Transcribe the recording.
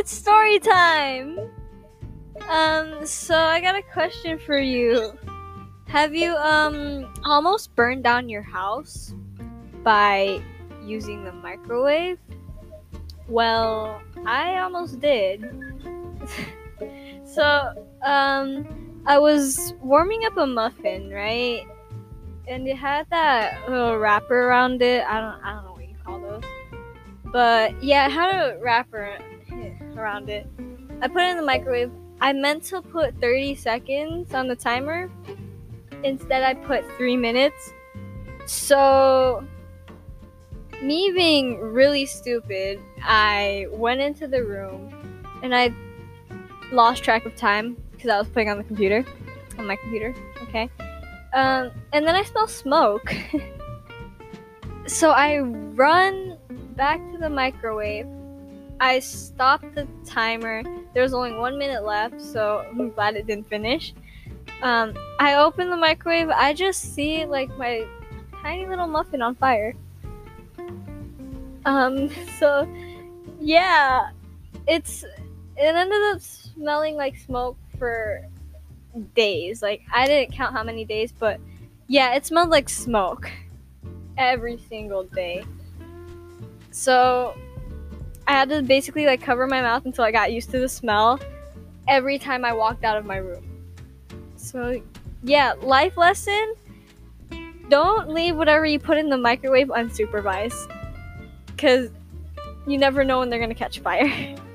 it's story time. Um, so I got a question for you. Have you um almost burned down your house by using the microwave? Well, I almost did. so, um I was warming up a muffin, right? And it had that little wrapper around it. I don't I don't know what you call those. But yeah, it had a wrapper around it. I put it in the microwave. I meant to put 30 seconds on the timer. Instead, I put 3 minutes. So, me being really stupid, I went into the room and I lost track of time because I was playing on the computer, on my computer. Okay. Um, and then I smell smoke. so I run back to the microwave. I stopped the timer. There was only one minute left, so I'm glad it didn't finish. Um, I open the microwave. I just see like my tiny little muffin on fire. Um, so yeah, it's it ended up smelling like smoke for days. Like I didn't count how many days, but yeah, it smelled like smoke every single day. So I had to basically like cover my mouth until I got used to the smell every time I walked out of my room. So yeah, life lesson don't leave whatever you put in the microwave unsupervised. Cause you never know when they're gonna catch fire.